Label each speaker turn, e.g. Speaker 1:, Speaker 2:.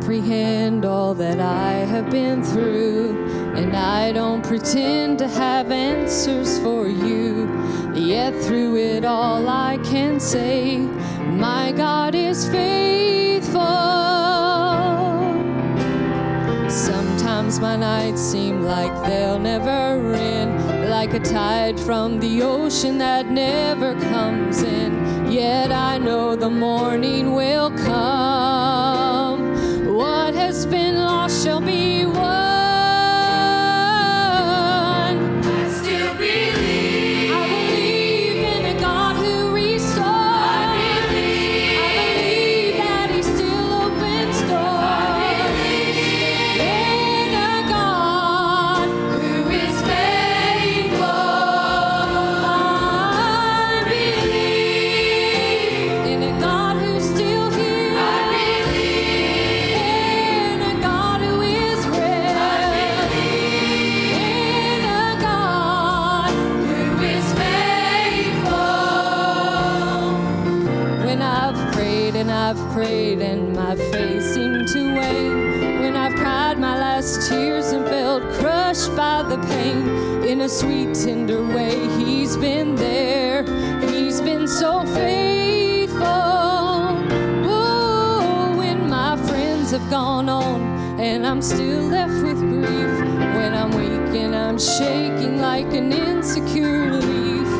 Speaker 1: comprehend all that I have been through, and I don't pretend to have answers for you. Yet through it all, I can say, My God is faithful. Sometimes my nights seem like they'll never end, like a tide from the ocean that never comes in. Yet I know the morning will I've prayed and my faith seemed to wane. When I've cried my last tears and felt crushed by the pain. In a sweet, tender way, He's been there. He's been so faithful. Ooh, when my friends have gone on and I'm still left with grief. When I'm weak and I'm shaking like an insecure leaf.